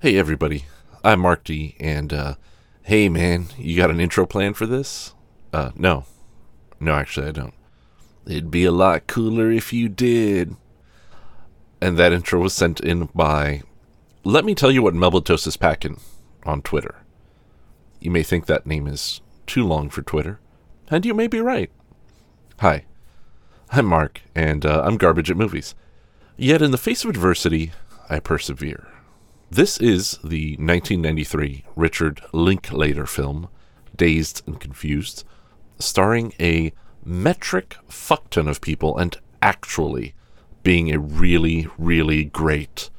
Hey, everybody. I'm Mark D, and, uh, hey, man, you got an intro plan for this? Uh, no. No, actually, I don't. It'd be a lot cooler if you did. And that intro was sent in by Let Me Tell You What Melba Toast is Packing on Twitter. You may think that name is too long for Twitter, and you may be right. Hi, I'm Mark, and uh, I'm garbage at movies. Yet, in the face of adversity, I persevere. This is the 1993 Richard Linklater film, Dazed and Confused, starring a metric fuckton of people and actually being a really, really great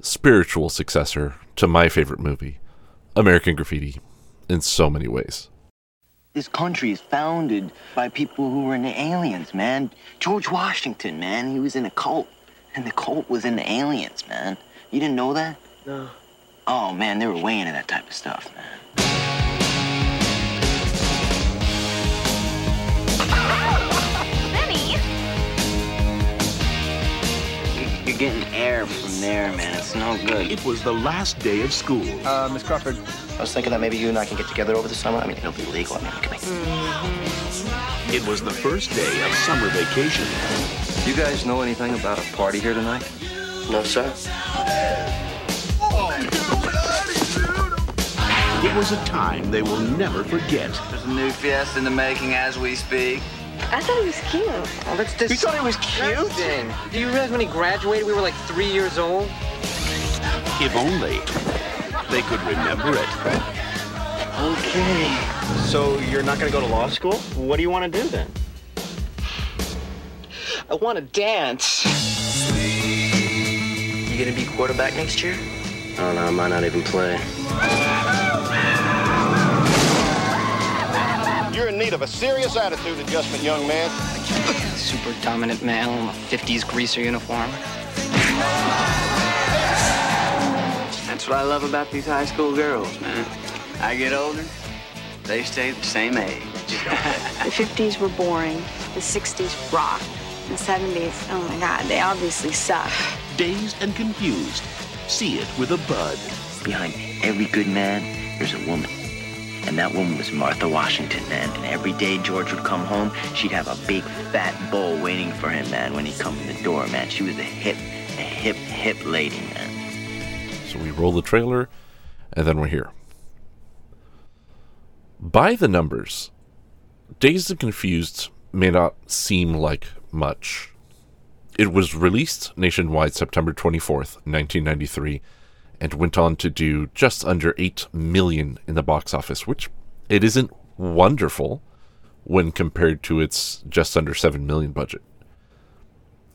spiritual successor to my favorite movie, American Graffiti, in so many ways. This country is founded by people who were in the aliens, man. George Washington, man, he was in a cult. And the cult was in the aliens, man. You didn't know that? No. Oh, man, they were way into that type of stuff, man. Benny! You're getting air from there, man. It's no good. It was the last day of school. Uh, Miss Crawford. I was thinking that maybe you and I can get together over the summer. I mean, it'll be legal. I mean, we can make. It was the first day of summer vacation. You guys know anything about a party here tonight? No, sir. It was a time they will never forget. There's a new fiesta in the making as we speak. I thought he was cute. Oh, that's dis- You thought he was cute? disgusting. Do you realize when he graduated, we were like three years old? If only they could remember it. Okay. So you're not gonna go to law school? What do you want to do then? I want to dance. You gonna be quarterback next year? I don't know. I might not even play. You're in need of a serious attitude adjustment, young man. Super dominant male in a 50s greaser uniform. That's what I love about these high school girls, man. I get older, they stay the same age. The 50s were boring. The 60s rocked. The 70s, oh my god, they obviously suck. Dazed and confused. See it with a bud. Behind every good man, there's a woman. And that woman was Martha Washington, man. And every day George would come home, she'd have a big fat bowl waiting for him, man, when he'd come in the door, man. She was a hip, a hip, hip lady, man. So we roll the trailer, and then we're here. By the numbers, Dazed and Confused may not seem like much. It was released nationwide September 24th, 1993, and went on to do just under 8 million in the box office, which it isn't wonderful when compared to its just under 7 million budget.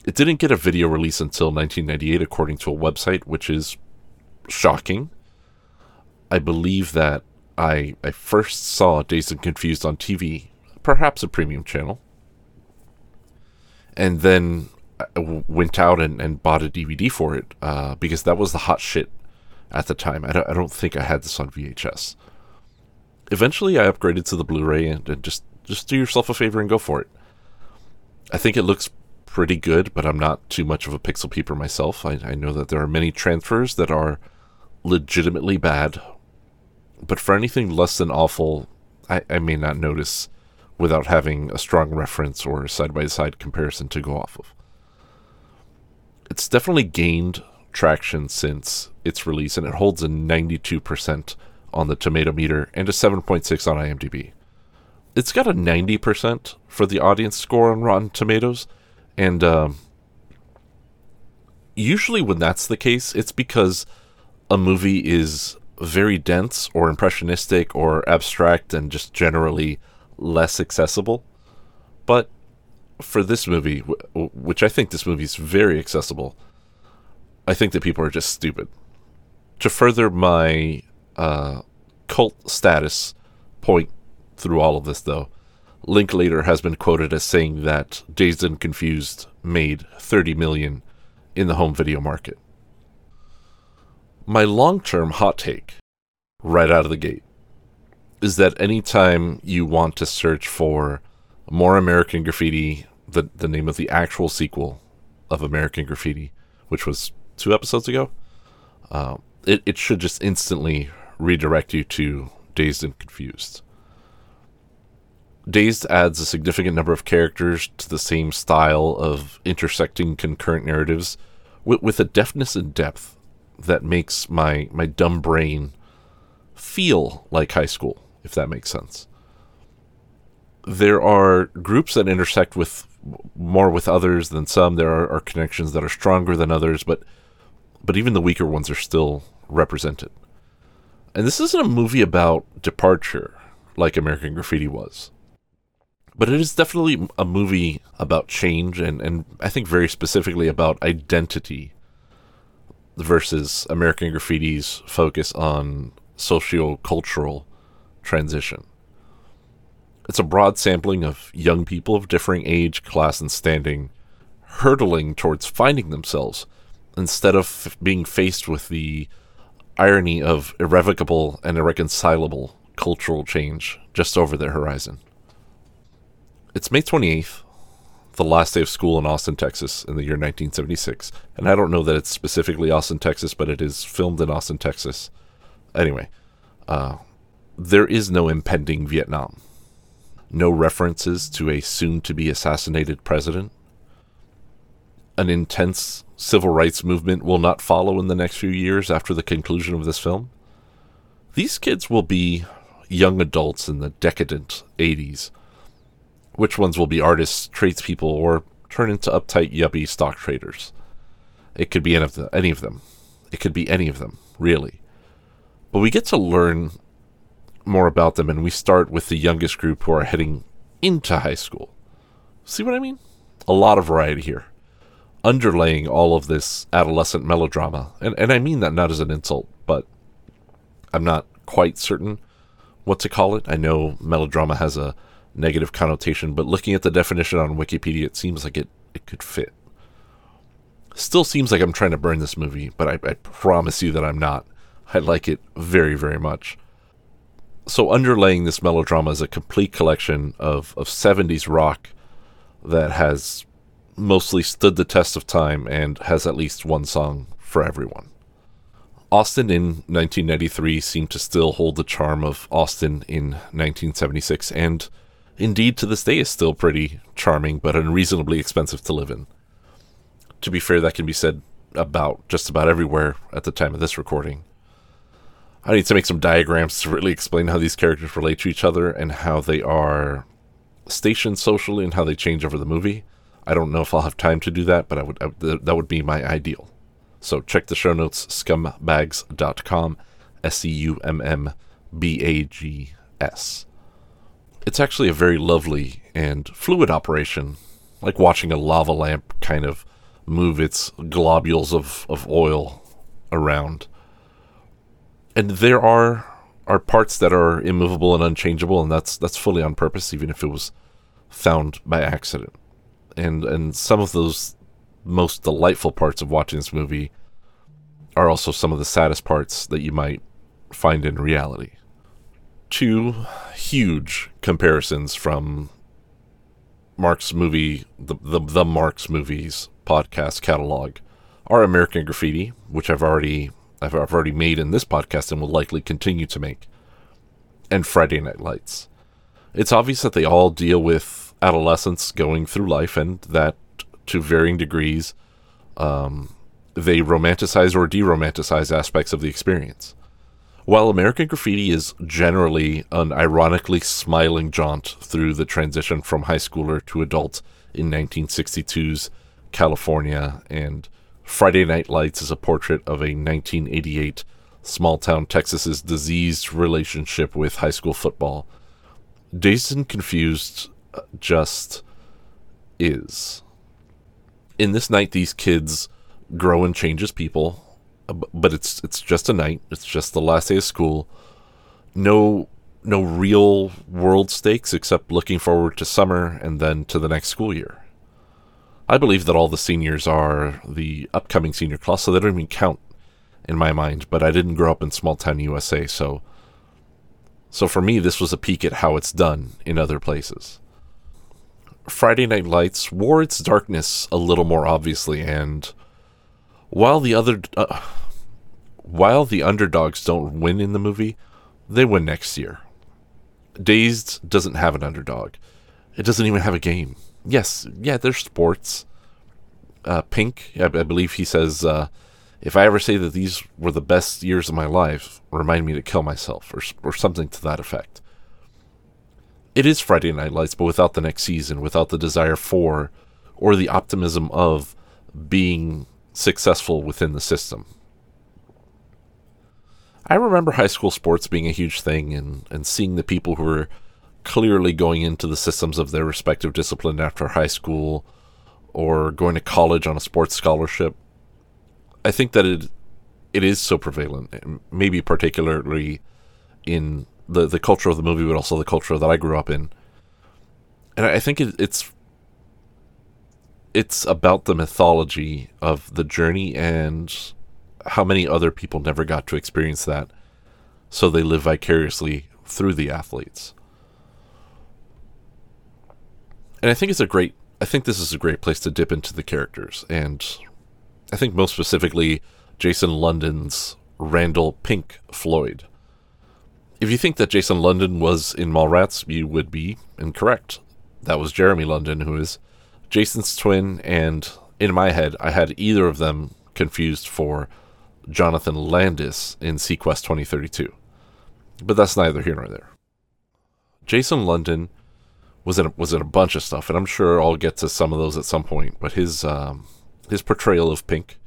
It didn't get a video release until 1998, according to a website, which is shocking. I believe that I I first saw Dazed and Confused on TV, perhaps a premium channel, and then went out and, and bought a DVD for it uh, because that was the hot shit at the time. I don't, I don't think I had this on VHS. Eventually, I upgraded to the Blu-ray and, and just just do yourself a favor and go for it. I think it looks pretty good, but I'm not too much of a pixel peeper myself. I, I know that there are many transfers that are legitimately bad, but for anything less than awful, I, I may not notice without having a strong reference or side by side comparison to go off of. It's definitely gained traction since its release, and it holds a 92% on the tomato meter and a 7.6 on IMDb. It's got a 90% for the audience score on Rotten Tomatoes, and um, usually when that's the case, it's because a movie is very dense or impressionistic or abstract and just generally less accessible. But for this movie, which I think this movie is very accessible, I think that people are just stupid. To further my uh, cult status point through all of this, though, Linklater has been quoted as saying that Dazed and Confused made 30 million in the home video market. My long term hot take, right out of the gate, is that anytime you want to search for more American Graffiti, the, the name of the actual sequel of American Graffiti, which was two episodes ago, uh, it, it should just instantly redirect you to Dazed and Confused. Dazed adds a significant number of characters to the same style of intersecting concurrent narratives with, with a deftness and depth that makes my, my dumb brain feel like high school, if that makes sense. There are groups that intersect with more with others than some. There are, are connections that are stronger than others, but but even the weaker ones are still represented. And this isn't a movie about departure like American Graffiti was. But it is definitely a movie about change and, and I think very specifically about identity versus American Graffiti's focus on socio-cultural transition. It's a broad sampling of young people of differing age, class, and standing hurtling towards finding themselves instead of being faced with the irony of irrevocable and irreconcilable cultural change just over their horizon. It's May 28th, the last day of school in Austin, Texas, in the year 1976. And I don't know that it's specifically Austin, Texas, but it is filmed in Austin, Texas. Anyway, uh, there is no impending Vietnam, no references to a soon to be assassinated president. An intense civil rights movement will not follow in the next few years after the conclusion of this film. These kids will be young adults in the decadent 80s which ones will be artists, tradespeople, or turn into uptight yuppie stock traders. It could be any of, the, any of them. It could be any of them, really. But we get to learn more about them, and we start with the youngest group who are heading into high school. See what I mean? A lot of variety here. Underlaying all of this adolescent melodrama, and, and I mean that not as an insult, but I'm not quite certain what to call it. I know melodrama has a negative connotation, but looking at the definition on Wikipedia, it seems like it, it could fit. Still seems like I'm trying to burn this movie, but I, I promise you that I'm not. I like it very, very much. So, underlaying this melodrama is a complete collection of, of 70s rock that has mostly stood the test of time and has at least one song for everyone. Austin in 1993 seemed to still hold the charm of Austin in 1976, and indeed to this day is still pretty charming but unreasonably expensive to live in. To be fair, that can be said about just about everywhere at the time of this recording. I need to make some diagrams to really explain how these characters relate to each other and how they are stationed socially and how they change over the movie. I don't know if I'll have time to do that, but I would, I, that would be my ideal. So check the show notes scumbags.com, S C U M M B A G S. It's actually a very lovely and fluid operation, like watching a lava lamp kind of move its globules of, of oil around. And there are are parts that are immovable and unchangeable, and that's that's fully on purpose, even if it was found by accident. And and some of those most delightful parts of watching this movie are also some of the saddest parts that you might find in reality two huge comparisons from Mark's movie, the, the, the Mark's movies podcast catalog are American Graffiti, which I've already I've, already made in this podcast and will likely continue to make, and Friday Night Lights. It's obvious that they all deal with adolescents going through life, and that to varying degrees, um, they romanticize or de-romanticize aspects of the experience. While American Graffiti is generally an ironically smiling jaunt through the transition from high schooler to adult in 1962's California, and Friday Night Lights is a portrait of a 1988 small town Texas's diseased relationship with high school football, Dazed and Confused uh, just is. In this night, these kids grow and change as people but it's it's just a night. It's just the last day of school. No no real world stakes except looking forward to summer and then to the next school year. I believe that all the seniors are the upcoming senior class, so they don't even count in my mind. But I didn't grow up in small town USA, so so for me this was a peek at how it's done in other places. Friday Night Lights wore its darkness a little more obviously, and while the other uh, while the underdogs don't win in the movie, they win next year. Dazed doesn't have an underdog. It doesn't even have a game. Yes, yeah, there's sports. Uh, Pink, I, I believe he says, uh, if I ever say that these were the best years of my life, remind me to kill myself, or, or something to that effect. It is Friday Night Lights, but without the next season, without the desire for, or the optimism of being successful within the system. I remember high school sports being a huge thing and, and seeing the people who were clearly going into the systems of their respective discipline after high school or going to college on a sports scholarship. I think that it it is so prevalent, maybe particularly in the the culture of the movie, but also the culture that I grew up in. And I think it, it's it's about the mythology of the journey and how many other people never got to experience that, so they live vicariously through the athletes. And I think it's a great I think this is a great place to dip into the characters and I think most specifically Jason London's Randall Pink Floyd. If you think that Jason London was in Mallrats, you would be incorrect. That was Jeremy London, who is Jason's twin, and in my head, I had either of them confused for Jonathan Brandis in seaQuest 2032. But that's neither here nor there. Jason London was in a, was in a bunch of stuff, and I'm sure I'll get to some of those at some point. But his um, his portrayal of Pink,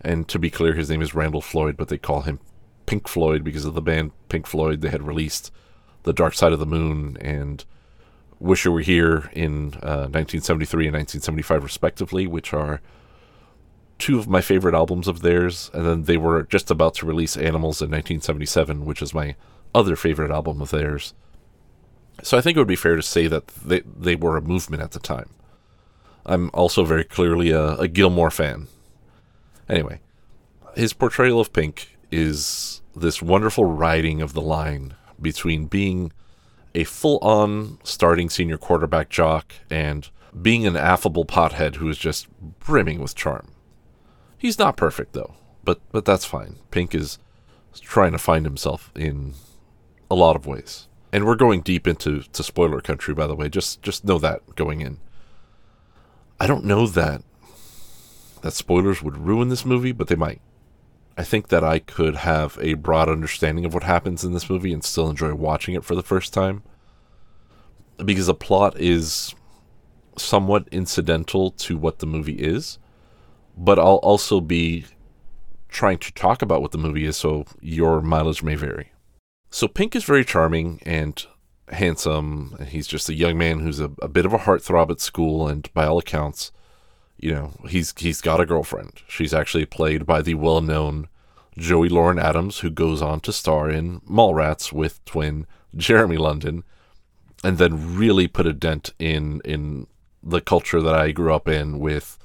and to be clear, his name is Randall Floyd, but they call him Pink Floyd because of the band Pink Floyd. They had released The Dark Side of the Moon and Wish You Were Here in uh, 1973 and 1975, respectively, which are two of my favorite albums of theirs. And then they were just about to release Animals in 1977, which is my other favorite album of theirs. So I think it would be fair to say that they, they were a movement at the time. I'm also very clearly a, a Gilmour fan. Anyway, his portrayal of Pink is this wonderful riding of the line between being a full on starting senior quarterback jock and being an affable pothead who is just brimming with charm. He's not perfect though, but but that's fine. Pink is trying to find himself in a lot of ways. And we're going deep into to spoiler country by the way. Just just know that going in. I don't know that that spoilers would ruin this movie, but they might. I think that I could have a broad understanding of what happens in this movie and still enjoy watching it for the first time. Because the plot is somewhat incidental to what the movie is, but I'll also be trying to talk about what the movie is, so your mileage may vary. So Pink is very charming and handsome. He's just a young man who's a, a bit of a heartthrob at school, and by all accounts, you know, he's he's got a girlfriend. She's actually played by the well-known Joey Lauren Adams, who goes on to star in Mallrats with twin Jeremy London, and then really put a dent in in the culture that I grew up in with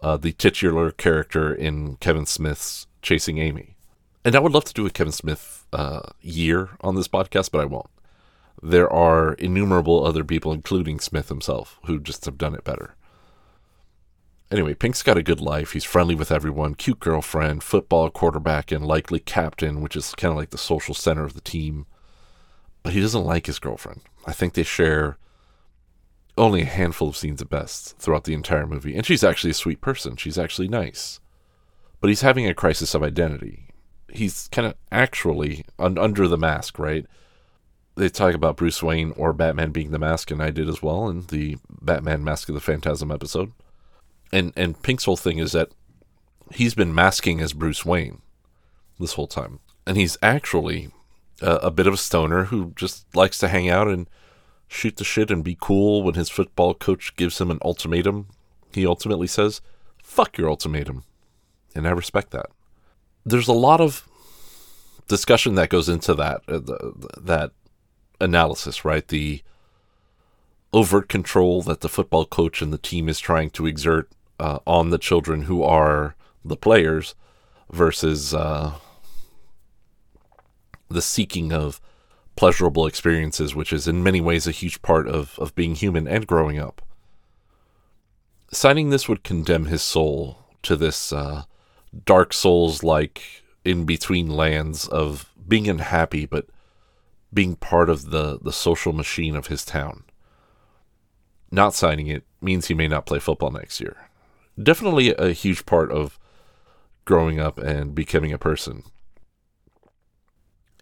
uh, the titular character in Kevin Smith's Chasing Amy. And I would love to do a Kevin Smith uh, year on this podcast, but I won't. There are innumerable other people, including Smith himself, who just have done it better. Anyway, Pink's got a good life. He's friendly with everyone, cute girlfriend, football quarterback, and likely captain, which is kind of like the social center of the team. But he doesn't like his girlfriend. I think they share only a handful of scenes at best throughout the entire movie. And she's actually a sweet person. She's actually nice. But he's having a crisis of identity. He's kind of actually un- under the mask, right? They talk about Bruce Wayne or Batman being the mask, and I did as well in the Batman Mask of the Phantasm episode and and Pink's whole thing is that he's been masking as Bruce Wayne this whole time, and he's actually a, a bit of a stoner who just likes to hang out and shoot the shit and be cool. When his football coach gives him an ultimatum, he ultimately says, "Fuck your ultimatum," and I respect that. There's a lot of discussion that goes into that uh, that analysis, right? The overt control that the football coach and the team is trying to exert uh, on the children who are the players versus uh, the seeking of pleasurable experiences, which is in many ways a huge part of, of being human and growing up. Signing this would condemn his soul to this uh, Dark Souls like in between lands of being unhappy, but being part of the, the social machine of his town. Not signing it means he may not play football next year. Definitely a huge part of growing up and becoming a person.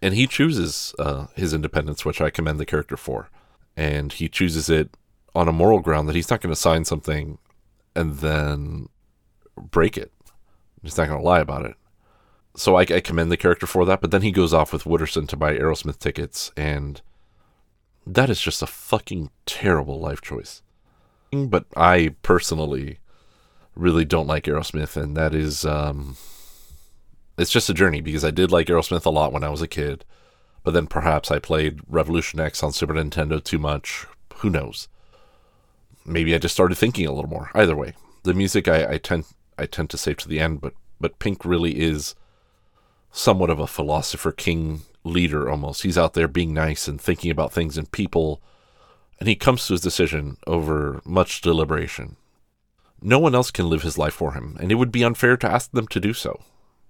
And he chooses uh, his independence, which I commend the character for. And he chooses it on a moral ground that he's not going to sign something and then break it. He's not going to lie about it. So I, I, commend the character for that. But then he goes off with Wooderson to buy Aerosmith tickets, and that is just a fucking terrible life choice. But I personally really don't like Aerosmith, and that is um, it's just a journey because I did like Aerosmith a lot when I was a kid, but then perhaps I played Revolution X on Super Nintendo too much. Who knows? Maybe I just started thinking a little more. Either way, the music I, I tend I tend to save to the end, but but Pink really is somewhat of a philosopher king leader almost. He's out there being nice and thinking about things and people, and he comes to his decision over much deliberation. No one else can live his life for him, and it would be unfair to ask them to do so.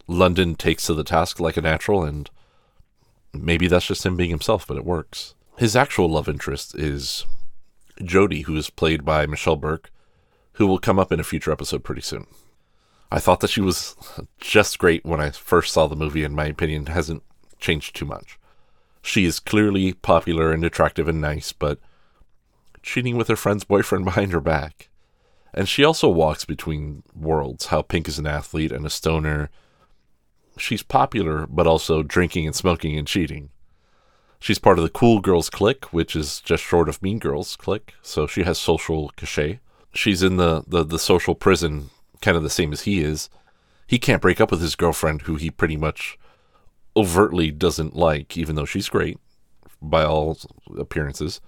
London takes to the task like a natural, and maybe that's just him being himself, but it works. His actual love interest is Jody, who is played by Michelle Burke, who will come up in a future episode pretty soon. I thought that she was just great when I first saw the movie, and my opinion hasn't changed too much. She is clearly popular and attractive and nice, but cheating with her friend's boyfriend behind her back. And she also walks between worlds how Pink is an athlete and a stoner. She's popular, but also drinking and smoking and cheating. She's part of the Cool Girls clique, which is just short of Mean Girls clique, so she has social cachet. She's in the, the, the social prison, kind of the same as he is. He can't break up with his girlfriend, who he pretty much overtly doesn't like, even though she's great by all appearances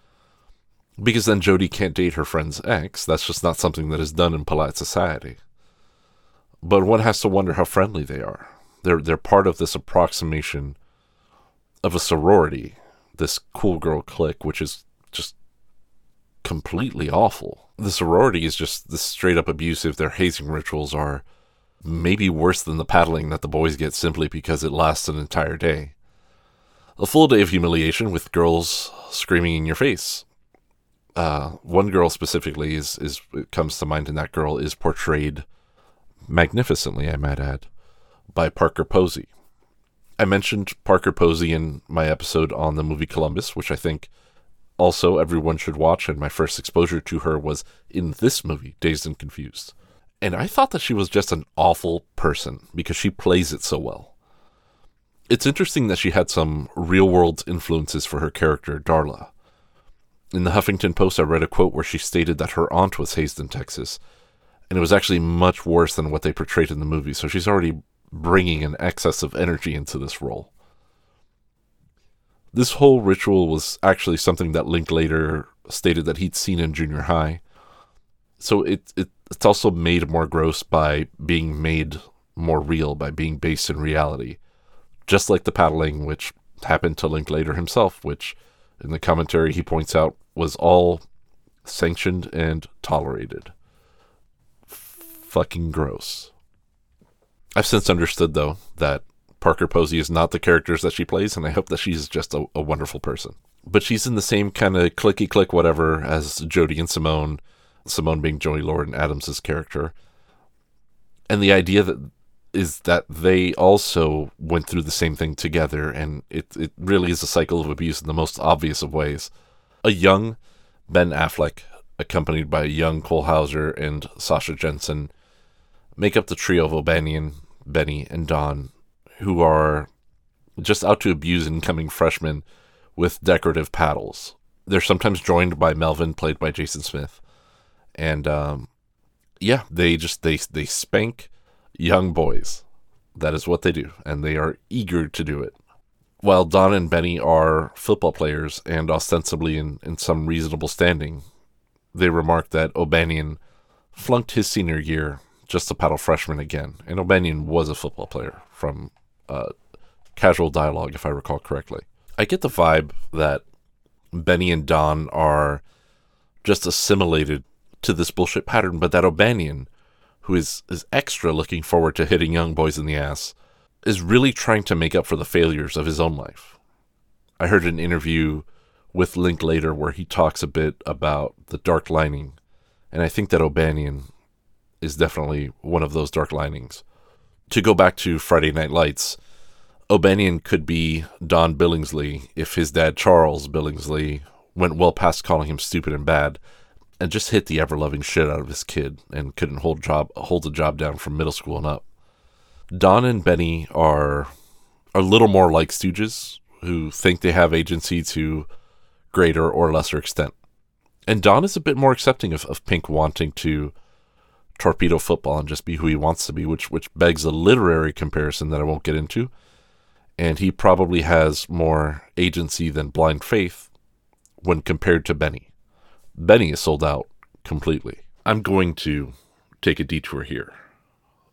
because then Jody can't date her friend's ex. That's just not something that is done in polite society. But one has to wonder how friendly they are. They're they're part of this approximation of a sorority, this cool girl clique, which is just completely awful. The sorority is just this straight up abusive. Their hazing rituals are maybe worse than the paddling that the boys get simply because it lasts an entire day. A full day of humiliation with girls screaming in your face uh, one girl specifically is is comes to mind, and that girl is portrayed magnificently, I might add, by Parker Posey. I mentioned Parker Posey in my episode on the movie Columbus, which I think also everyone should watch, and my first exposure to her was in this movie, Dazed and Confused. And I thought that she was just an awful person because she plays it so well. It's interesting that she had some real world influences for her character, Darla in the Huffington Post, I read a quote where she stated that her aunt was hazed in Texas, and it was actually much worse than what they portrayed in the movie. So she's already bringing an excess of energy into this role. This whole ritual was actually something that Linklater stated that he'd seen in junior high. So it, it it's also made more gross by being made more real, by being based in reality. Just like the paddling, which happened to Linklater himself, which in the commentary he points out was all sanctioned and tolerated. fucking gross. I've since understood, though, that Parker Posey is not the characters that she plays, and I hope that she's just a, a wonderful person. But she's in the same kind of clicky click whatever as Jody and Simone, Simone being Joey Lauren Adams's character. And the idea that is that they also went through the same thing together, and it, it really is a cycle of abuse in the most obvious of ways a young Ben Affleck, accompanied by a young Cole Hauser and Sasha Jenson, make up the trio of O'Banion, Benny, and Don, who are just out to abuse incoming freshmen with decorative paddles. They're sometimes joined by Melvin, played by Jason Smith, and um, yeah, they just they they spank young boys. That is what they do, and they are eager to do it. While Don and Benny are football players and ostensibly in, in some reasonable standing, they remark that O'Banion flunked his senior year just to paddle freshman again. And O'Banion was a football player from uh, casual dialogue, if I recall correctly. I get the vibe that Benny and Don are just assimilated to this bullshit pattern, but that O'Banion, who is, is extra looking forward to hitting young boys in the ass, is really trying to make up for the failures of his own life. I heard an interview with Linklater where he talks a bit about the dark lining, and I think that O'Banion is definitely one of those dark linings. To go back to Friday Night Lights, O'Banion could be Don Billingsley if his dad Charles Billingsley went well past calling him stupid and bad and just hit the ever loving shit out of his kid and couldn't hold job hold the job down from middle school and up. Don and Benny are a little more like stooges who think they have agency to greater or lesser extent. And Don is a bit more accepting of, of Pink wanting to torpedo football and just be who he wants to be, which which begs a literary comparison that I won't get into. And he probably has more agency than blind faith when compared to Benny. Benny is sold out completely. I'm going to take a detour here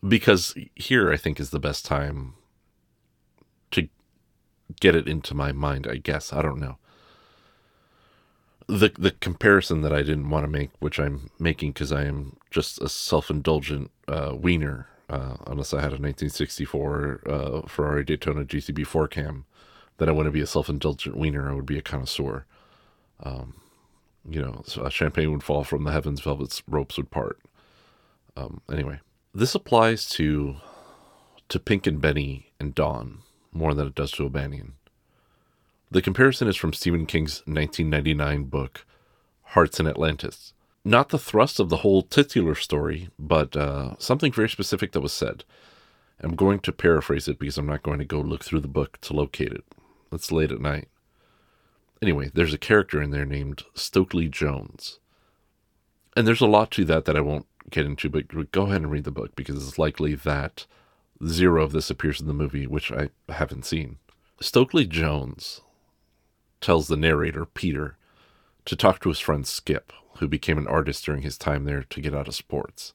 because here I think is the best time to get it into my mind, I guess. I don't know. The the comparison that I didn't want to make, which I'm making because I am just a self-indulgent uh, wiener, uh, unless I had a 1964 uh, Ferrari Daytona GCB4 cam, then I wouldn't be a self-indulgent wiener. I would be a connoisseur. Um, you know, champagne would fall from the heavens, velvet's ropes would part. Um, anyway, this applies to to Pink and Benny and Don more than it does to O'Banion. The comparison is from Stephen King's 1999 book, Hearts in Atlantis. Not the thrust of the whole titular story, but uh, something very specific that was said. I'm going to paraphrase it because I'm not going to go look through the book to locate it. It's late at night. Anyway, there's a character in there named Stokely Jones. And there's a lot to that that I won't get into, but go ahead and read the book because it's likely that zero of this appears in the movie, which I haven't seen. Stokely Jones tells the narrator, Peter, to talk to his friend Skip, who became an artist during his time there to get out of sports.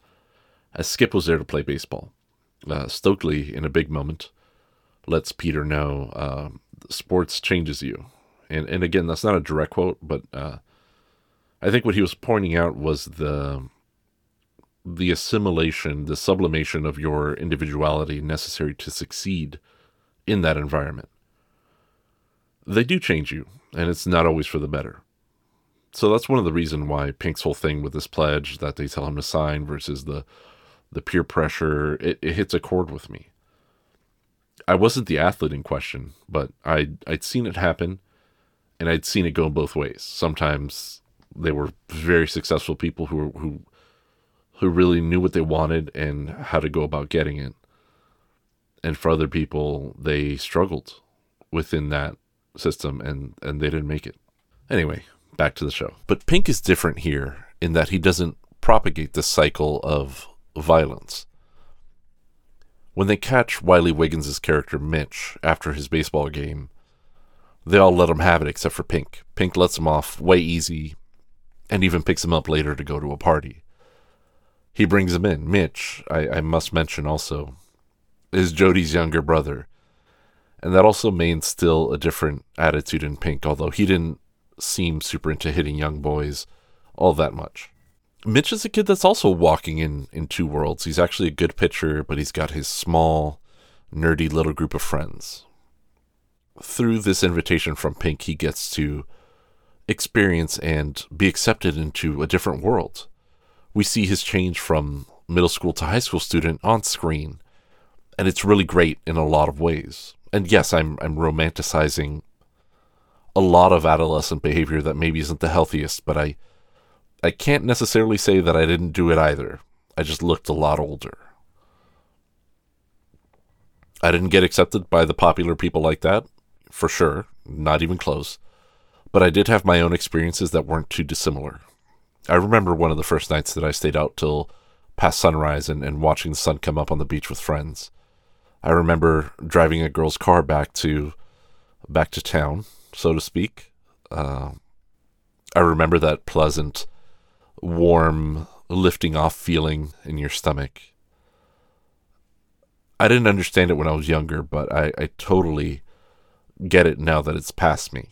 As Skip was there to play baseball, uh, Stokely, in a big moment, lets Peter know uh, sports changes you. And, and again, that's not a direct quote, but uh, I think what he was pointing out was the the assimilation, the sublimation of your individuality necessary to succeed in that environment. They do change you, and it's not always for the better. So that's one of the reasons why Pink's whole thing with this pledge that they tell him to sign versus the the peer pressure, it, it hits a chord with me. I wasn't the athlete in question, but I'd, I'd seen it happen and I'd seen it go both ways. Sometimes they were very successful people who who who really knew what they wanted and how to go about getting it. And for other people, they struggled within that system and, and they didn't make it. Anyway, back to the show. But Pink is different here in that he doesn't propagate the cycle of violence. When they catch Wiley Wiggins' character Mitch after his baseball game, they all let him have it except for Pink. Pink lets him off way easy and even picks him up later to go to a party he brings him in. Mitch, I, I must mention also, is Jody's younger brother. And that also may instill a different attitude in Pink, although he didn't seem super into hitting young boys all that much. Mitch is a kid that's also walking in, in two worlds. He's actually a good pitcher, but he's got his small, nerdy little group of friends. Through this invitation from Pink, he gets to experience and be accepted into a different world we see his change from middle school to high school student on screen. And it's really great in a lot of ways. And yes, I'm I'm romanticizing a lot of adolescent behavior that maybe isn't the healthiest, but I I can't necessarily say that I didn't do it either. I just looked a lot older. I didn't get accepted by the popular people like that, for sure, not even close. But I did have my own experiences that weren't too dissimilar. I remember one of the first nights that I stayed out till past sunrise and, and watching the sun come up on the beach with friends. I remember driving a girl's car back to back to town, so to speak. Uh, I remember that pleasant, warm, lifting off feeling in your stomach. I didn't understand it when I was younger, but I, I totally get it now that it's past me.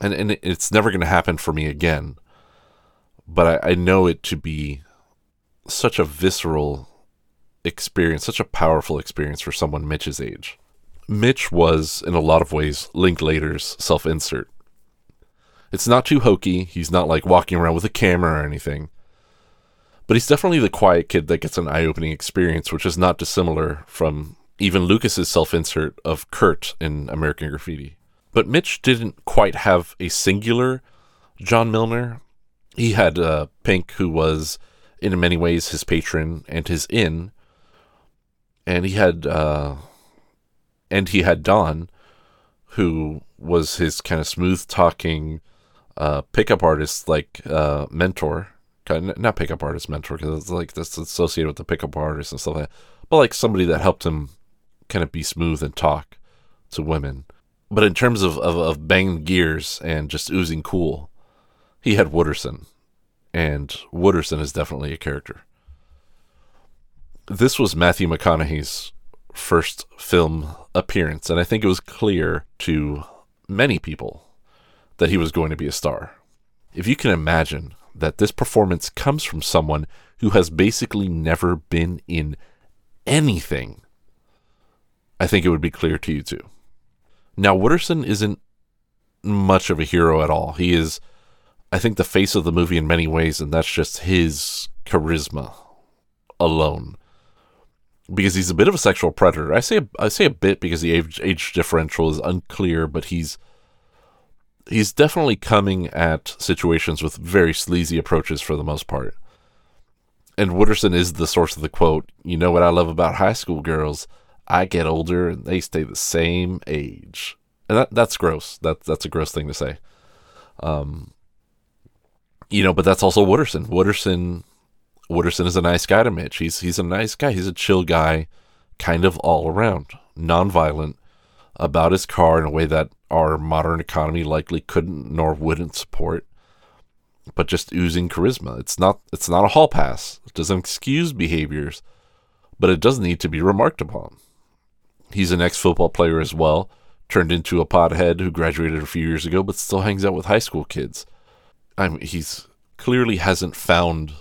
And, and it's never going to happen for me again but I, I know it to be such a visceral experience, such a powerful experience for someone Mitch's age. Mitch was, in a lot of ways, Linklater's self insert. It's not too hokey. He's not like walking around with a camera or anything. But he's definitely the quiet kid that gets an eye opening experience, which is not dissimilar from even Lucas's self insert of Kurt in American Graffiti. But Mitch didn't quite have a singular John Milner. He had uh, Pink, who was in many ways his patron and his inn, and he had uh, and he had Don, who was his kind of smooth talking uh, pickup artist like uh, mentor. Kind of, not pickup artist mentor because it's like that's associated with the pickup artist and stuff like that. But like somebody that helped him kind of be smooth and talk to women. But in terms of, of, of banging gears and just oozing cool, he had Wooderson. And Wooderson is definitely a character. This was Matthew McConaughey's first film appearance, and I think it was clear to many people that he was going to be a star. If you can imagine that this performance comes from someone who has basically never been in anything, I think it would be clear to you too. Now, Wooderson isn't much of a hero at all. He is, I think, the face of the movie in many ways, and that's just his charisma alone. Because he's a bit of a sexual predator. I say I say a bit because the age, age differential is unclear, but he's he's definitely coming at situations with very sleazy approaches for the most part. And Wooderson is the source of the quote, you know what I love about high school girls? I get older and they stay the same age. And that that's gross. That that's a gross thing to say. Um you know, but that's also Wooderson. Wooderson Wooderson is a nice guy to Mitch. He's he's a nice guy. He's a chill guy, kind of all around, nonviolent about his car in a way that our modern economy likely couldn't nor wouldn't support. But just oozing charisma. It's not it's not a hall pass. It doesn't excuse behaviors, but it does need to be remarked upon. He's an ex football player as well, turned into a pothead who graduated a few years ago, but still hangs out with high school kids. I mean, he's clearly hasn't found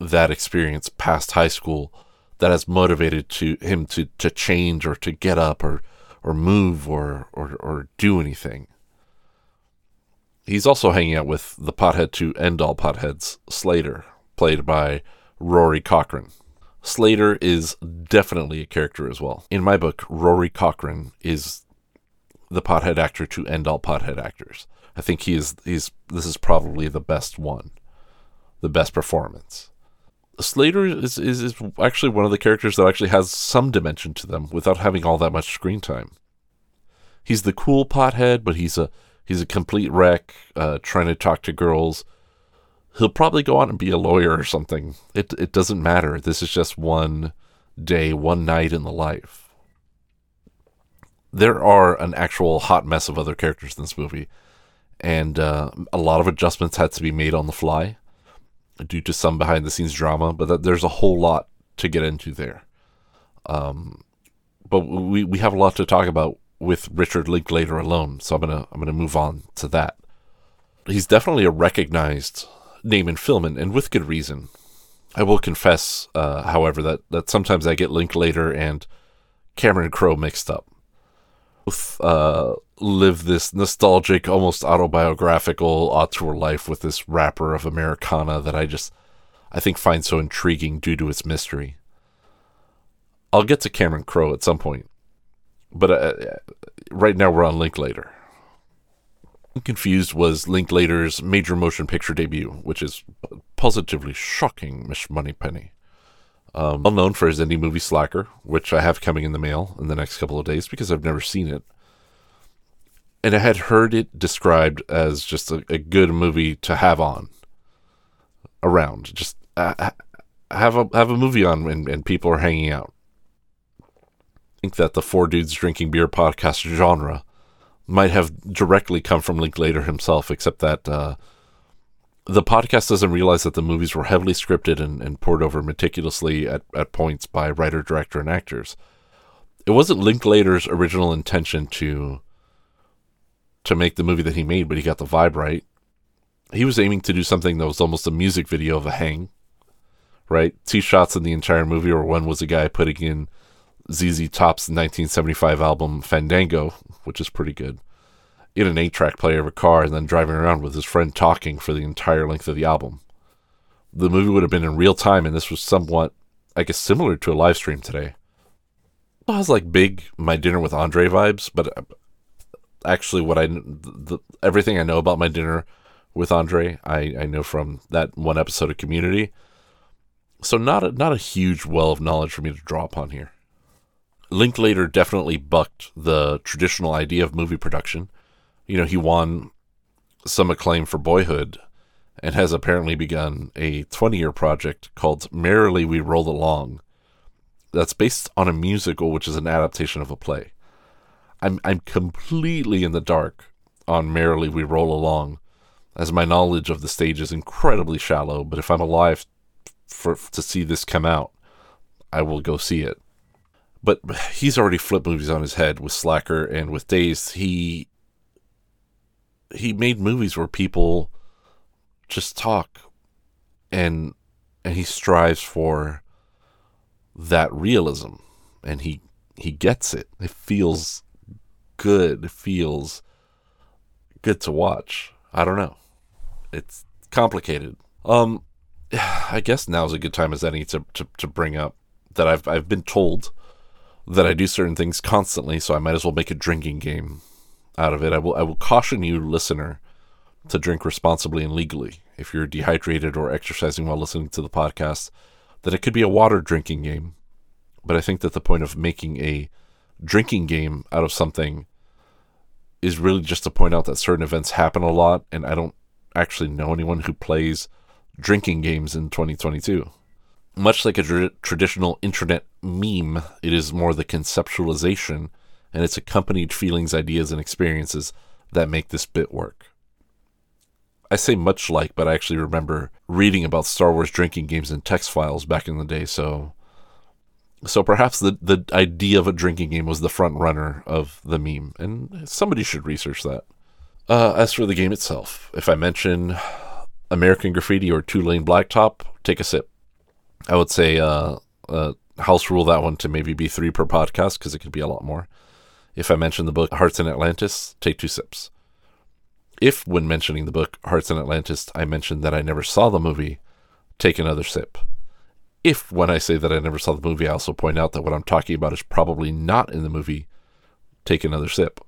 that experience past high school that has motivated to him to, to change or to get up or or move or, or or do anything. He's also hanging out with the pothead to end all potheads, Slater, played by Rory Cochrane. Slater is definitely a character as well. In my book, Rory Cochrane is the pothead actor to end all pothead actors. I think he is he's this is probably the best one. The best performance. Slater is, is, is actually one of the characters that actually has some dimension to them without having all that much screen time. He's the cool pothead, but he's a he's a complete wreck, uh, trying to talk to girls he'll probably go on and be a lawyer or something. It it doesn't matter. This is just one day, one night in the life. There are an actual hot mess of other characters in this movie, and uh, a lot of adjustments had to be made on the fly due to some behind the scenes drama. But that, there's a whole lot to get into there. Um, but we we have a lot to talk about with Richard Linklater alone, so I'm gonna I'm gonna move on to that. He's definitely a recognized name in film, and, and with good reason. I will confess, uh, however, that, that sometimes I get Linklater and Cameron Crowe mixed up. Both uh, live this nostalgic, almost autobiographical auteur life with this wrapper of Americana that I just, I think, find so intriguing due to its mystery. I'll get to Cameron Crowe at some point, but uh, right now we're on Linklater. Confused was Linklater's major motion picture debut, which is positively shocking, Miss Moneypenny. Um, well known for his indie movie Slacker, which I have coming in the mail in the next couple of days because I've never seen it. And I had heard it described as just a, a good movie to have on around. Just uh, have a have a movie on and, and people are hanging out. I think that the Four Dudes Drinking Beer podcast genre might have directly come from Linklater himself, except that uh, the podcast doesn't realize that the movies were heavily scripted and, and pored over meticulously at, at points by writer, director, and actors. It wasn't Linklater's original intention to to make the movie that he made, but he got the vibe right. He was aiming to do something that was almost a music video of a hang, right? Two shots in the entire movie, or one was a guy putting in ZZ Top's 1975 album Fandango, which is pretty good, in an eight track player of a car and then driving around with his friend talking for the entire length of the album. The movie would have been in real time, and this was somewhat, I guess, similar to a live stream today. Well, It has like big My Dinner with Andre vibes, but uh, actually, what I the, everything I know about My Dinner with Andre, I, I know from that one episode of Community. So not a, not a huge well of knowledge for me to draw upon here. Linklater definitely bucked the traditional idea of movie production. You know, he won some acclaim for Boyhood and has apparently begun a 20 year project called Merrily We Roll Along that's based on a musical which is an adaptation of a play. I'm I'm completely in the dark on Merrily We Roll Along as my knowledge of the stage is incredibly shallow, but if I'm alive for to see this come out, I will go see it but he's already flipped movies on his head with Slacker and with Dazed. He he made movies where people just talk and and he strives for that realism and he he gets it. It feels good. It feels good to watch. I don't know. It's complicated. Um I guess now's a good time as any to, to, to bring up that I've I've been told that I do certain things constantly, so I might as well make a drinking game out of it. I will I will caution you, listener, to drink responsibly and legally. If you're dehydrated or exercising while listening to the podcast, that it could be a water drinking game. But I think that the point of making a drinking game out of something is really just to point out that certain events happen a lot, and I don't actually know anyone who plays drinking games in 2022 much like a tr- traditional internet meme, it is more the conceptualization and its accompanied feelings, ideas, and experiences that make this bit work. I say much like, but I actually remember reading about Star Wars drinking games in text files back in the day, so so perhaps the the idea of a drinking game was the front runner of the meme, and somebody should research that. Uh, as for the game itself, if I mention American Graffiti or Two Lane Blacktop, take a sip. I would say uh, uh, house rule that one to maybe be three per podcast because it could be a lot more. If I mention the book Hearts in Atlantis, take two sips. If, when mentioning the book Hearts in Atlantis, I mention that I never saw the movie, take another sip. If, when I say that I never saw the movie, I also point out that what I'm talking about is probably not in the movie, take another sip.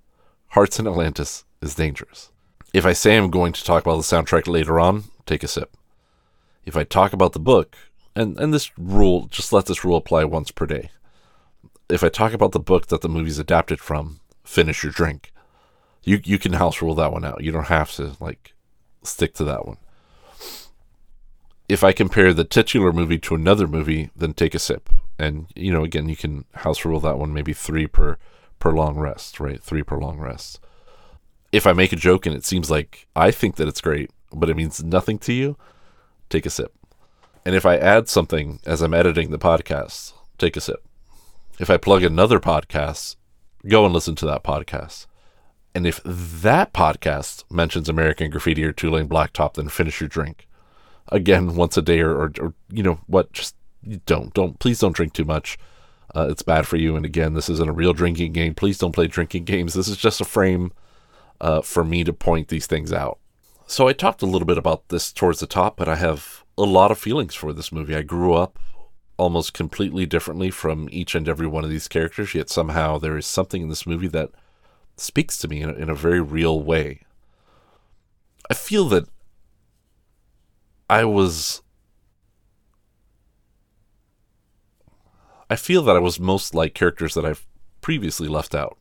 Hearts in Atlantis is dangerous. If I say I'm going to talk about the soundtrack later on, take a sip. If I talk about the book, and and this rule just let this rule apply once per day. If I talk about the book that the movie's adapted from, finish your drink. You you can house rule that one out. You don't have to like stick to that one. If I compare the titular movie to another movie, then take a sip. And you know, again, you can house rule that one maybe three per per long rest, right? Three per long rest. If I make a joke and it seems like I think that it's great, but it means nothing to you, take a sip. And if I add something as I'm editing the podcast, take a sip. If I plug another podcast, go and listen to that podcast. And if that podcast mentions American Graffiti or Two Lane Blacktop, then finish your drink. Again, once a day, or, or, or you know what? Just don't, don't, please don't drink too much. Uh, it's bad for you. And again, this isn't a real drinking game. Please don't play drinking games. This is just a frame uh, for me to point these things out. So I talked a little bit about this towards the top, but I have a lot of feelings for this movie. I grew up almost completely differently from each and every one of these characters, yet somehow there is something in this movie that speaks to me in a, in a very real way. I feel that I was. I feel that I was most like characters that I've previously left out,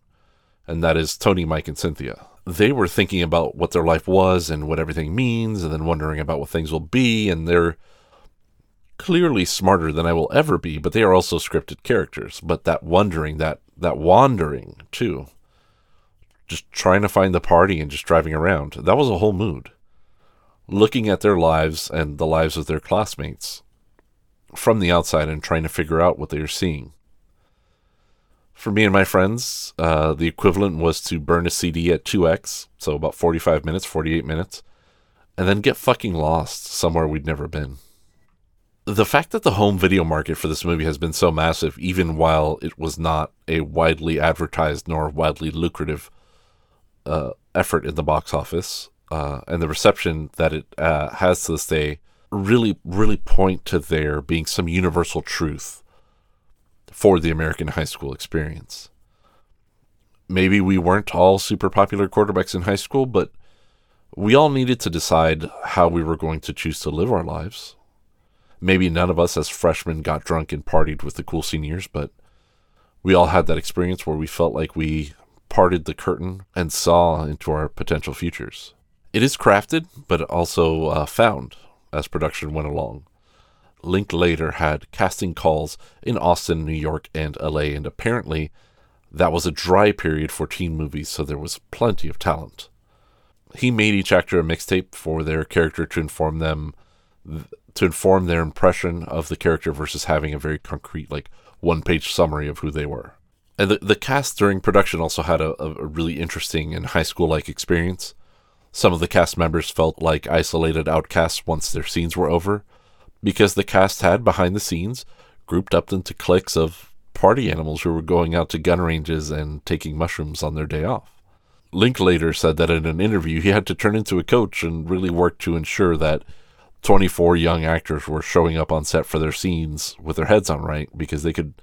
and that is Tony, Mike, and Cynthia they were thinking about what their life was and what everything means, and then wondering about what things will be, and they're clearly smarter than I will ever be, but they are also scripted characters. But that wondering, that that wandering too, just trying to find the party and just driving around, that was a whole mood. Looking at their lives and the lives of their classmates from the outside and trying to figure out what they are seeing for me and my friends, uh, the equivalent was to burn a CD at 2x, so about 45 minutes, 48 minutes, and then get fucking lost somewhere we'd never been. The fact that the home video market for this movie has been so massive, even while it was not a widely advertised nor widely lucrative uh, effort in the box office, uh, and the reception that it uh, has to this day, really, really point to there being some universal truth for the American high school experience. Maybe we weren't all super popular quarterbacks in high school, but we all needed to decide how we were going to choose to live our lives. Maybe none of us as freshmen got drunk and partied with the cool seniors, but we all had that experience where we felt like we parted the curtain and saw into our potential futures. It is crafted, but also uh, found as production went along. Linklater had casting calls in Austin, New York, and LA, and apparently that was a dry period for teen movies, so there was plenty of talent. He made each actor a mixtape for their character to inform them to inform their impression of the character versus having a very concrete, like one page summary of who they were. And the, the cast during production also had a, a really interesting and high school like experience. Some of the cast members felt like isolated outcasts once their scenes were over, because the cast had, behind the scenes, grouped up into cliques of party animals who were going out to gun ranges and taking mushrooms on their day off. Linklater said that in an interview he had to turn into a coach and really work to ensure that 24 young actors were showing up on set for their scenes with their heads on right because they could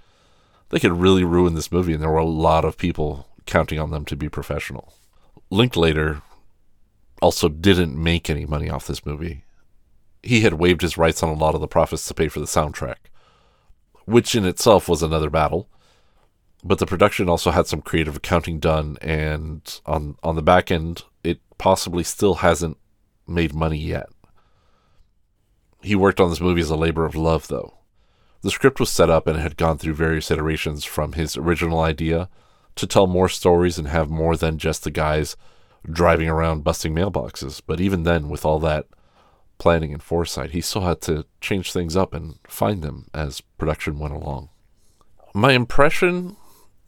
they could really ruin this movie and there were a lot of people counting on them to be professional. Linklater also didn't make any money off this movie. He had waived his rights on a lot of the profits to pay for the soundtrack, which in itself was another battle. But the production also had some creative accounting done and on on the back end it possibly still hasn't made money yet. He worked on this movie as a labor of love, though. The script was set up and had gone through various iterations from his original idea to tell more stories and have more than just the guys driving around busting mailboxes. But even then, with all that planning and foresight, he still had to change things up and find them as production went along. My impression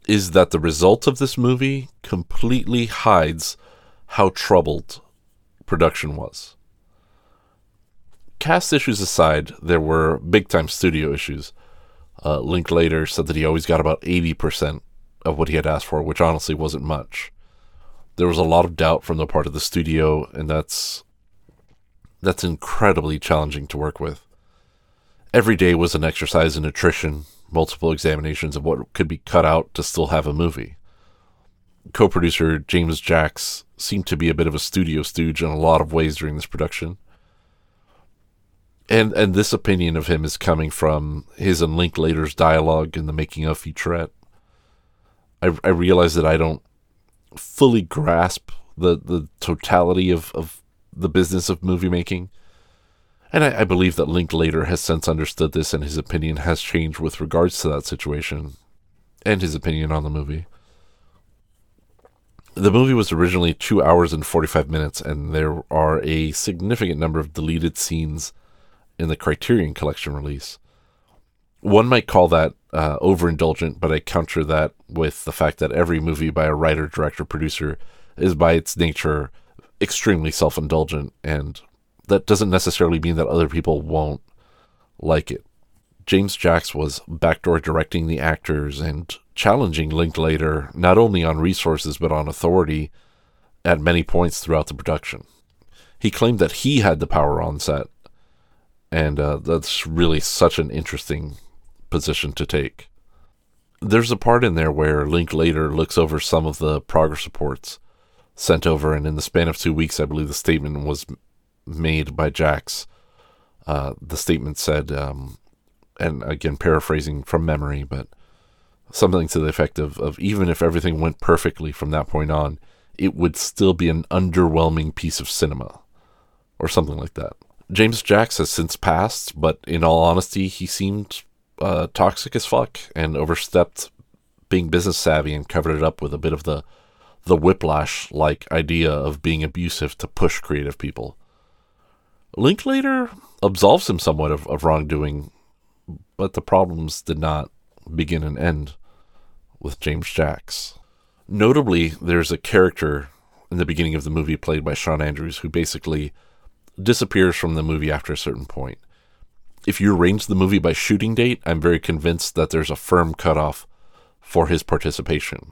is that the result of this movie completely hides how troubled production was cast issues aside, there were big time studio issues. Uh, Linklater said that he always got about 80% of what he had asked for, which honestly wasn't much. There was a lot of doubt from the part of the studio, and that's that's incredibly challenging to work with. Every day was an exercise in attrition, multiple examinations of what could be cut out to still have a movie. Co producer James Jacks seemed to be a bit of a studio stooge in a lot of ways during this production and and this opinion of him is coming from his and Linklater's dialogue in the making of featurette. I I realize that I don't fully grasp the the totality of of the business of movie making. And I, I believe that Linklater has since understood this and his opinion has changed with regards to that situation and his opinion on the movie. The movie was originally two hours and 45 minutes, and there are a significant number of deleted scenes in the Criterion Collection release. One might call that uh, overindulgent, but I counter that with the fact that every movie by a writer, director, producer is by its nature extremely self indulgent, and that doesn't necessarily mean that other people won't like it. James Jacks was backdoor directing the actors and challenging Linklater not only on resources but on authority at many points throughout the production. He claimed that he had the power on set and uh, that's really such an interesting position to take. There's a part in there where Linklater looks over some of the progress reports sent over, and in the span of two weeks, I believe the statement was made by Jacks. Uh, the statement said, um, and again, paraphrasing from memory, but something to the effect of, of even if everything went perfectly from that point on, it would still be an underwhelming piece of cinema, or something like that. James Jacks has since passed, but in all honesty, he seemed uh, toxic as fuck and overstepped being business savvy and covered it up with a bit of the the whiplash like idea of being abusive to push creative people. Linklater absolves him somewhat of, of wrongdoing, but the problems did not begin and end with James Jacks. Notably, there's a character in the beginning of the movie played by Shawn Andrews who basically disappears from the movie after a certain point. if you arrange the movie by shooting date, I'm very convinced that there's a firm cutoff for his participation.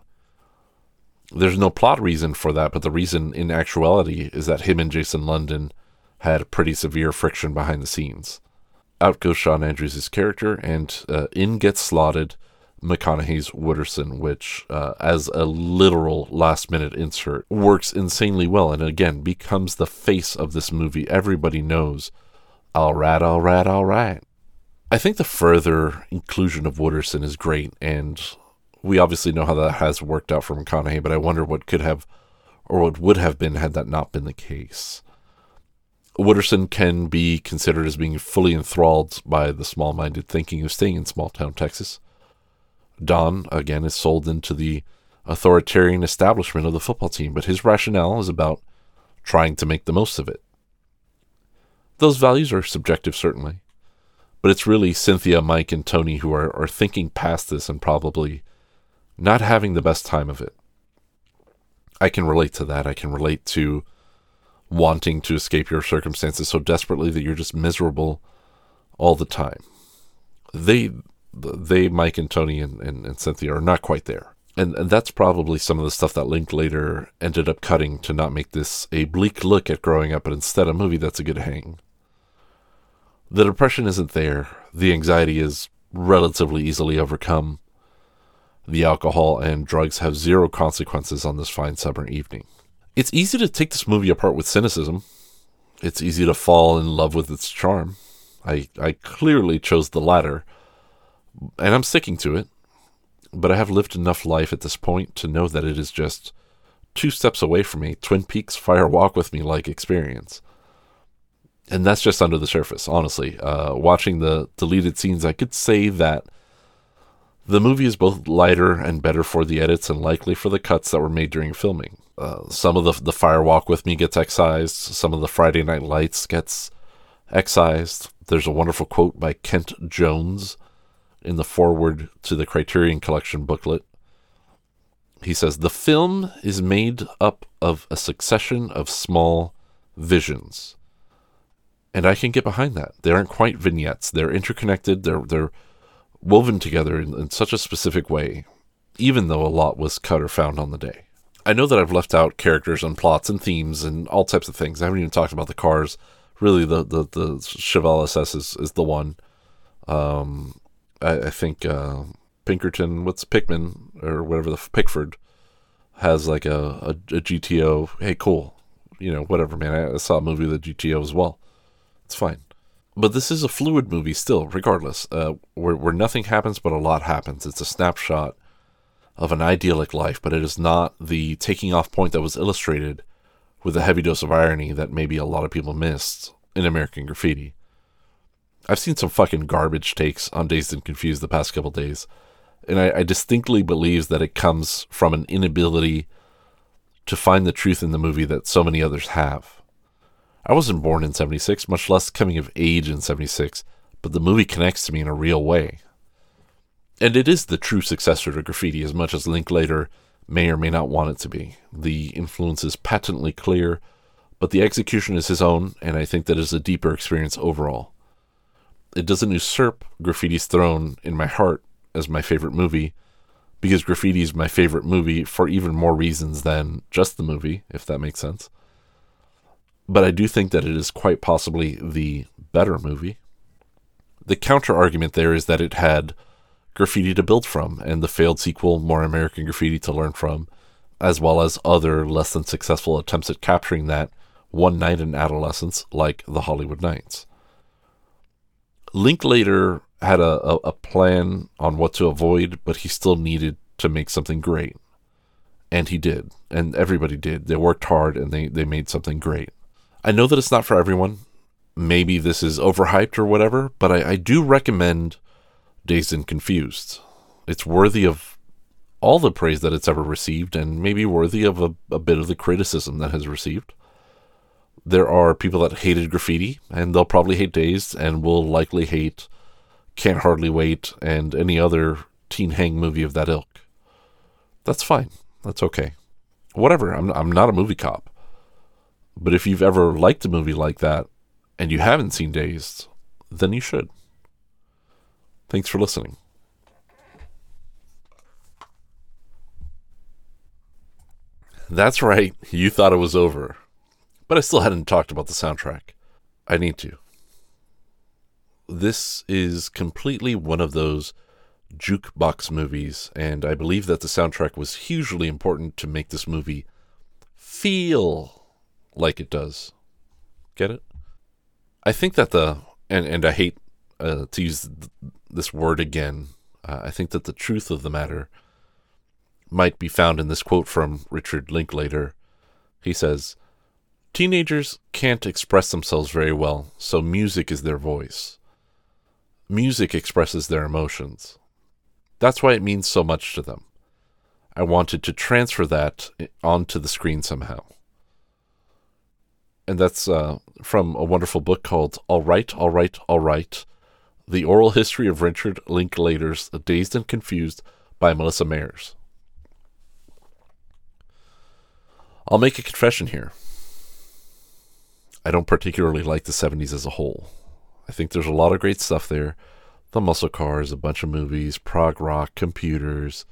There's no plot reason for that, but the reason in actuality is that him and Jason London had pretty severe friction behind the scenes. Out goes Shawn Andrews' character, and uh, in gets slotted McConaughey's Wooderson, which, uh, as a literal last minute insert, works insanely well and again becomes the face of this movie. Everybody knows, all right, all right, all right. I think the further inclusion of Wooderson is great, and we obviously know how that has worked out for McConaughey, but I wonder what could have or what would have been had that not been the case. Wooderson can be considered as being fully enthralled by the small minded thinking of staying in small town Texas. Don, again, is sold into the authoritarian establishment of the football team, but his rationale is about trying to make the most of it. Those values are subjective, certainly, but it's really Cynthia, Mike, and Tony who are, are thinking past this and probably not having the best time of it. I can relate to that. I can relate to wanting to escape your circumstances so desperately that you're just miserable all the time. They, they, Mike and Tony and, and, and Cynthia are not quite there. And, and that's probably some of the stuff that Linklater ended up cutting to not make this a bleak look at growing up, but instead a movie that's a good hang. The depression isn't there. The anxiety is relatively easily overcome. The alcohol and drugs have zero consequences on this fine summer evening. It's easy to take this movie apart with cynicism. It's easy to fall in love with its charm. I, I clearly chose the latter, and I'm sticking to it. But I have lived enough life at this point to know that it is just two steps away from a Twin Peaks Fire Walk with Me like experience. And that's just under the surface, honestly. Uh, watching the deleted scenes, I could say that the movie is both lighter and better for the edits and likely for the cuts that were made during filming. Uh, some of the the Fire Walk with Me gets excised. Some of the Friday Night Lights gets excised. There's a wonderful quote by Kent Jones in the foreword to the Criterion Collection booklet. He says the film is made up of a succession of small visions, and I can get behind that. They aren't quite vignettes. They're interconnected. They're they're woven together in, in such a specific way, even though a lot was cut or found on the day. I know that I've left out characters and plots and themes and all types of things. I haven't even talked about the cars. Really, the the the Chevelle SS is, is the one. Um, I, I think uh, Pinkerton, what's Pickman or whatever the Pickford has like a, a, a GTO. Hey, cool. You know, whatever, man. I, I saw a movie with a GTO as well. It's fine. But this is a fluid movie still, regardless, uh, where, where nothing happens but a lot happens. It's a snapshot of an idyllic life, but it is not the taking off point that was illustrated with a heavy dose of irony that maybe a lot of people missed in American Graffiti. I've seen some fucking garbage takes on Dazed and Confused the past couple days, and I, I distinctly believe that it comes from an inability to find the truth in the movie that so many others have. I wasn't born in 76, much less coming of age in 76, but the movie connects to me in a real way. And it is the true successor to graffiti, as much as Linklater may or may not want it to be. The influence is patently clear, but the execution is his own, and I think that is a deeper experience overall. It doesn't usurp Graffiti's throne in my heart as my favorite movie, because Graffiti is my favorite movie for even more reasons than just the movie, if that makes sense. But I do think that it is quite possibly the better movie. The counter argument there is that it had graffiti to build from, and the failed sequel, More American Graffiti, to learn from, as well as other less than successful attempts at capturing that one night in adolescence, like The Hollywood Knights. Linklater had a, a, a plan on what to avoid, but he still needed to make something great. And he did, and everybody did. They worked hard and they, they made something great. I know that it's not for everyone. Maybe this is overhyped or whatever, but I, I do recommend Dazed and Confused. It's worthy of all the praise that it's ever received, and maybe worthy of a, a bit of the criticism that has received. There are people that hated graffiti, and they'll probably hate Dazed, and will likely hate Can't Hardly Wait and any other teen hang movie of that ilk. That's fine. That's okay. Whatever. I'm, I'm not a movie cop. But if you've ever liked a movie like that and you haven't seen Dazed, then you should. Thanks for listening. That's right, you thought it was over. But I still hadn't talked about the soundtrack. I need to. This is completely one of those jukebox movies, and I believe that the soundtrack was hugely important to make this movie feel like it does. Get it? I think that the and and I hate uh, to use th- this word again. Uh, I think that the truth of the matter might be found in this quote from Richard Linklater. He says, "Teenagers can't express themselves very well, so music is their voice. Music expresses their emotions. That's why it means so much to them. I wanted to transfer that onto the screen somehow." and that's uh, from a wonderful book called All Right, All Right, All Right The Oral History of Richard Linklater's Dazed and Confused by Melissa Maerz. I'll make a confession here. I don't particularly like the 70s as a whole. I think there's a lot of great stuff there. The muscle cars, a bunch of movies, prog rock, computers.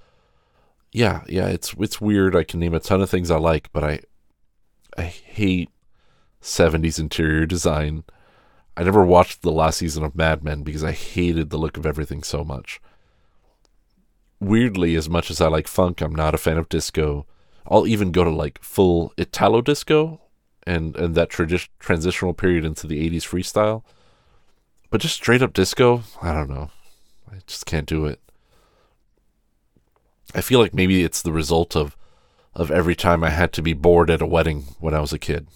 Yeah, yeah, it's it's weird. I can name a ton of things I like, but I I hate 70s interior design. I never watched the last season of Mad Men because I hated the look of everything so much. Weirdly, as much as I like funk, I'm not a fan of disco. I'll even go to like full Italo disco and, and that tradi- transitional period into the 80s freestyle. But just straight up disco, I don't know. I just can't do it. I feel like maybe it's the result of of every time I had to be bored at a wedding when I was a kid.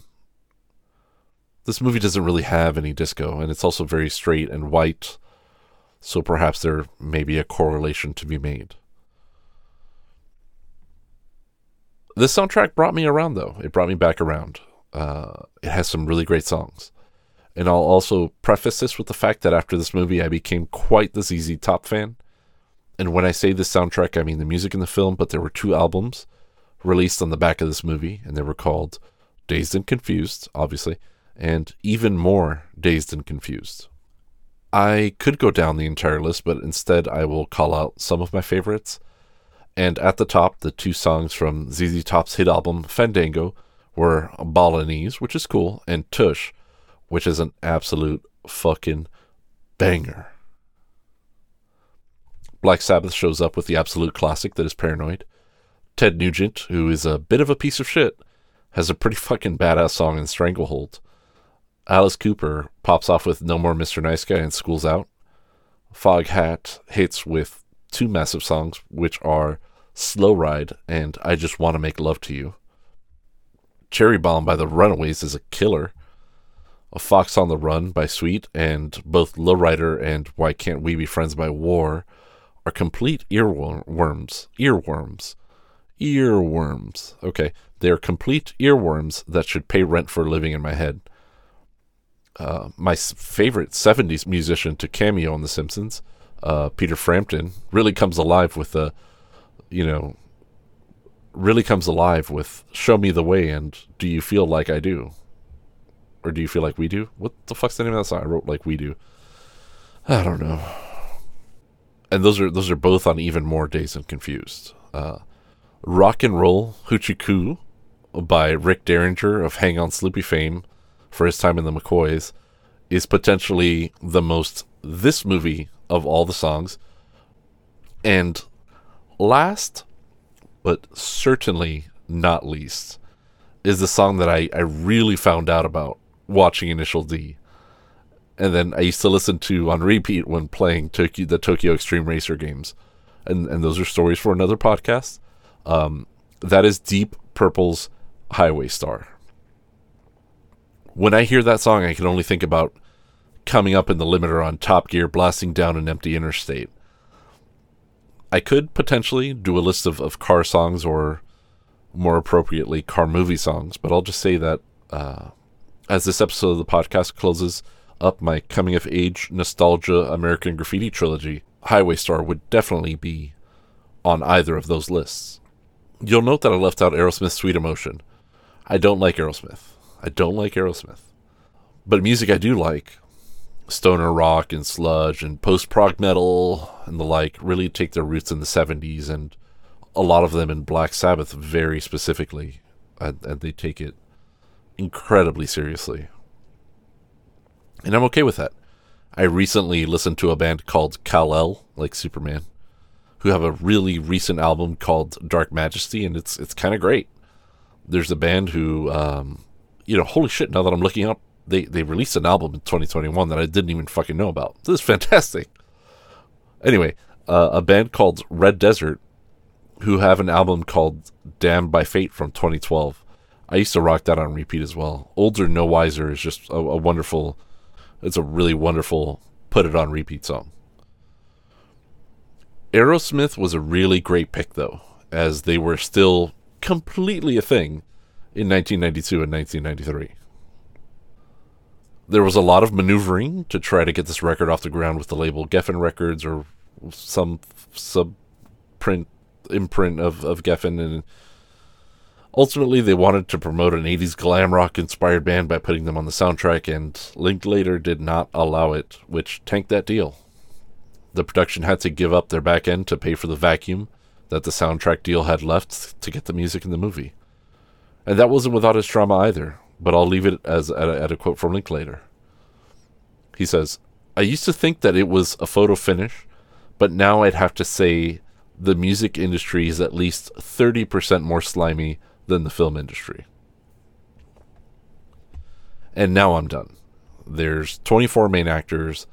This movie doesn't really have any disco, and it's also very straight and white, so perhaps there may be a correlation to be made. This soundtrack brought me around, though. It brought me back around. Uh, it has some really great songs. And I'll also preface this with the fact that after this movie, I became quite the ZZ Top fan. And when I say the soundtrack, I mean the music in the film, but there were two albums released on the back of this movie, and they were called Dazed and Confused, obviously, and even more dazed and confused. I could go down the entire list, but instead I will call out some of my favorites. And at the top, the two songs from ZZ Top's hit album Fandango were Balinese, which is cool, and Tush, which is an absolute fucking banger. Black Sabbath shows up with the absolute classic that is Paranoid. Ted Nugent, who is a bit of a piece of shit, has a pretty fucking badass song in Stranglehold. Alice Cooper pops off with No More Mr. Nice Guy and School's Out. Foghat hits with two massive songs, which are Slow Ride and I Just Want to Make Love to You. Cherry Bomb by the Runaways is a killer. A Fox on the Run by Sweet and both Lowrider and Why Can't We Be Friends by War are complete earworms. Earworms. Earworms. Okay, they are complete earworms that should pay rent for living in my head uh, my favorite 70s musician to cameo on The Simpsons, uh, Peter Frampton, really comes alive with the, you know, really comes alive with Show Me the Way and Do You Feel Like I Do? Or Do You Feel Like We Do? What the fuck's the name of that song? I wrote Like We Do. I don't know. And those are those are both on even more Dazed and Confused. Uh, Rock and Roll Hoochie Coo by Rick Derringer of Hang On Sloopy fame for his time in the McCoys is potentially the most this movie of all the songs. And last, but certainly not least, is the song that I, I really found out about watching Initial D. And then I used to listen to on repeat when playing Tokyo, the Tokyo Extreme Racer games. And, and those are stories for another podcast. Um, that is Deep Purple's Highway Star when I hear that song, I can only think about coming up in the limiter on Top Gear, blasting down an empty interstate. I could potentially do a list of, of car songs or more appropriately, car movie songs, but I'll just say that uh, as this episode of the podcast closes up my coming of age nostalgia American Graffiti trilogy, Highway Star would definitely be on either of those lists. You'll note that I left out Aerosmith's Sweet Emotion. I don't like Aerosmith. I don't like Aerosmith. But music I do like stoner rock and sludge and post prog metal and the like really take their roots in the 70s and a lot of them in Black Sabbath very specifically. And, and they take it incredibly seriously. And I'm okay with that. I recently listened to a band called Kal-El, like Superman, who have a really recent album called Dark Majesty, and it's it's kind of great. There's a band who, um, you know, holy shit! Now that I'm looking up, they they released an album in 2021 that I didn't even fucking know about. This is fantastic. Anyway, uh, a band called Red Desert, who have an album called Damned by Fate from 2012. I used to rock that on repeat as well. Older No Wiser is just a, a wonderful. It's a really wonderful put it on repeat song. Aerosmith was a really great pick though, as they were still completely a thing in 1992 and 1993. There was a lot of maneuvering to try to get this record off the ground with the label Geffen Records or some sub print imprint of, of Geffen and ultimately they wanted to promote an 80s glam rock inspired band by putting them on the soundtrack and Linklater did not allow it, which tanked that deal. The production had to give up their back end to pay for the vacuum that the soundtrack deal had left to get the music in the movie. And that wasn't without its drama either, but I'll leave it as at a, at a quote from Linklater. He says, I used to think that it was a photo finish, but now I'd have to say the music industry is at least 30% more slimy than the film industry. And now I'm done. There's 24 main actors.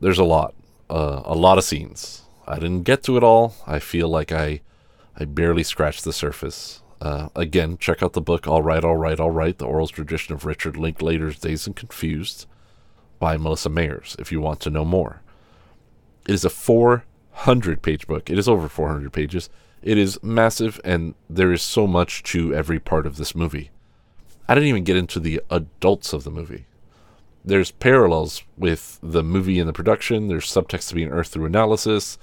There's a lot, uh, a lot of scenes. I didn't get to it all. I feel like I, I barely scratched the surface. Uh, again, check out the book "All Right, All Right, All Right: The Oral Tradition of Richard Linklater's Dazed and Confused" by Melissa Maerz. If you want to know more, it is a 400-page book. It is over 400 pages. It is massive, and there is so much to every part of this movie. I didn't even get into the adults of the movie. There's parallels with the movie and the production. There's subtext to be unearthed through analysis.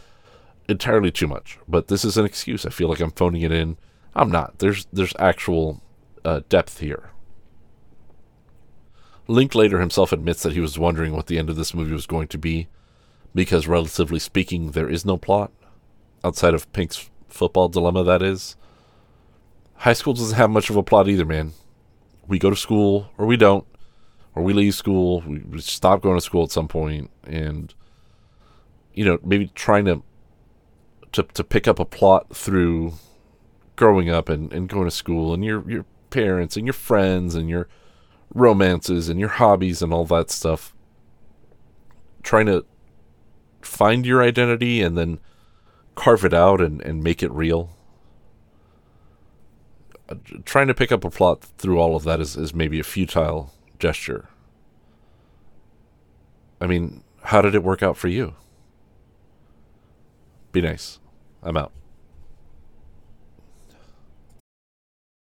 Entirely too much, but this is an excuse. I feel like I'm phoning it in. I'm not. There's there's actual uh, depth here. Linklater himself admits that he was wondering what the end of this movie was going to be, because relatively speaking, there is no plot outside of Pink's football dilemma. That is, high school doesn't have much of a plot either, man. We go to school or we don't, or we leave school. We, we stop going to school at some point, and you know maybe trying to to to pick up a plot through growing up and, and going to school and your your parents and your friends and your romances and your hobbies and all that stuff trying to find your identity and then carve it out and, and make it real. Uh, trying to pick up a plot through all of that is, is maybe a futile gesture. I mean how did it work out for you? Be nice. I'm out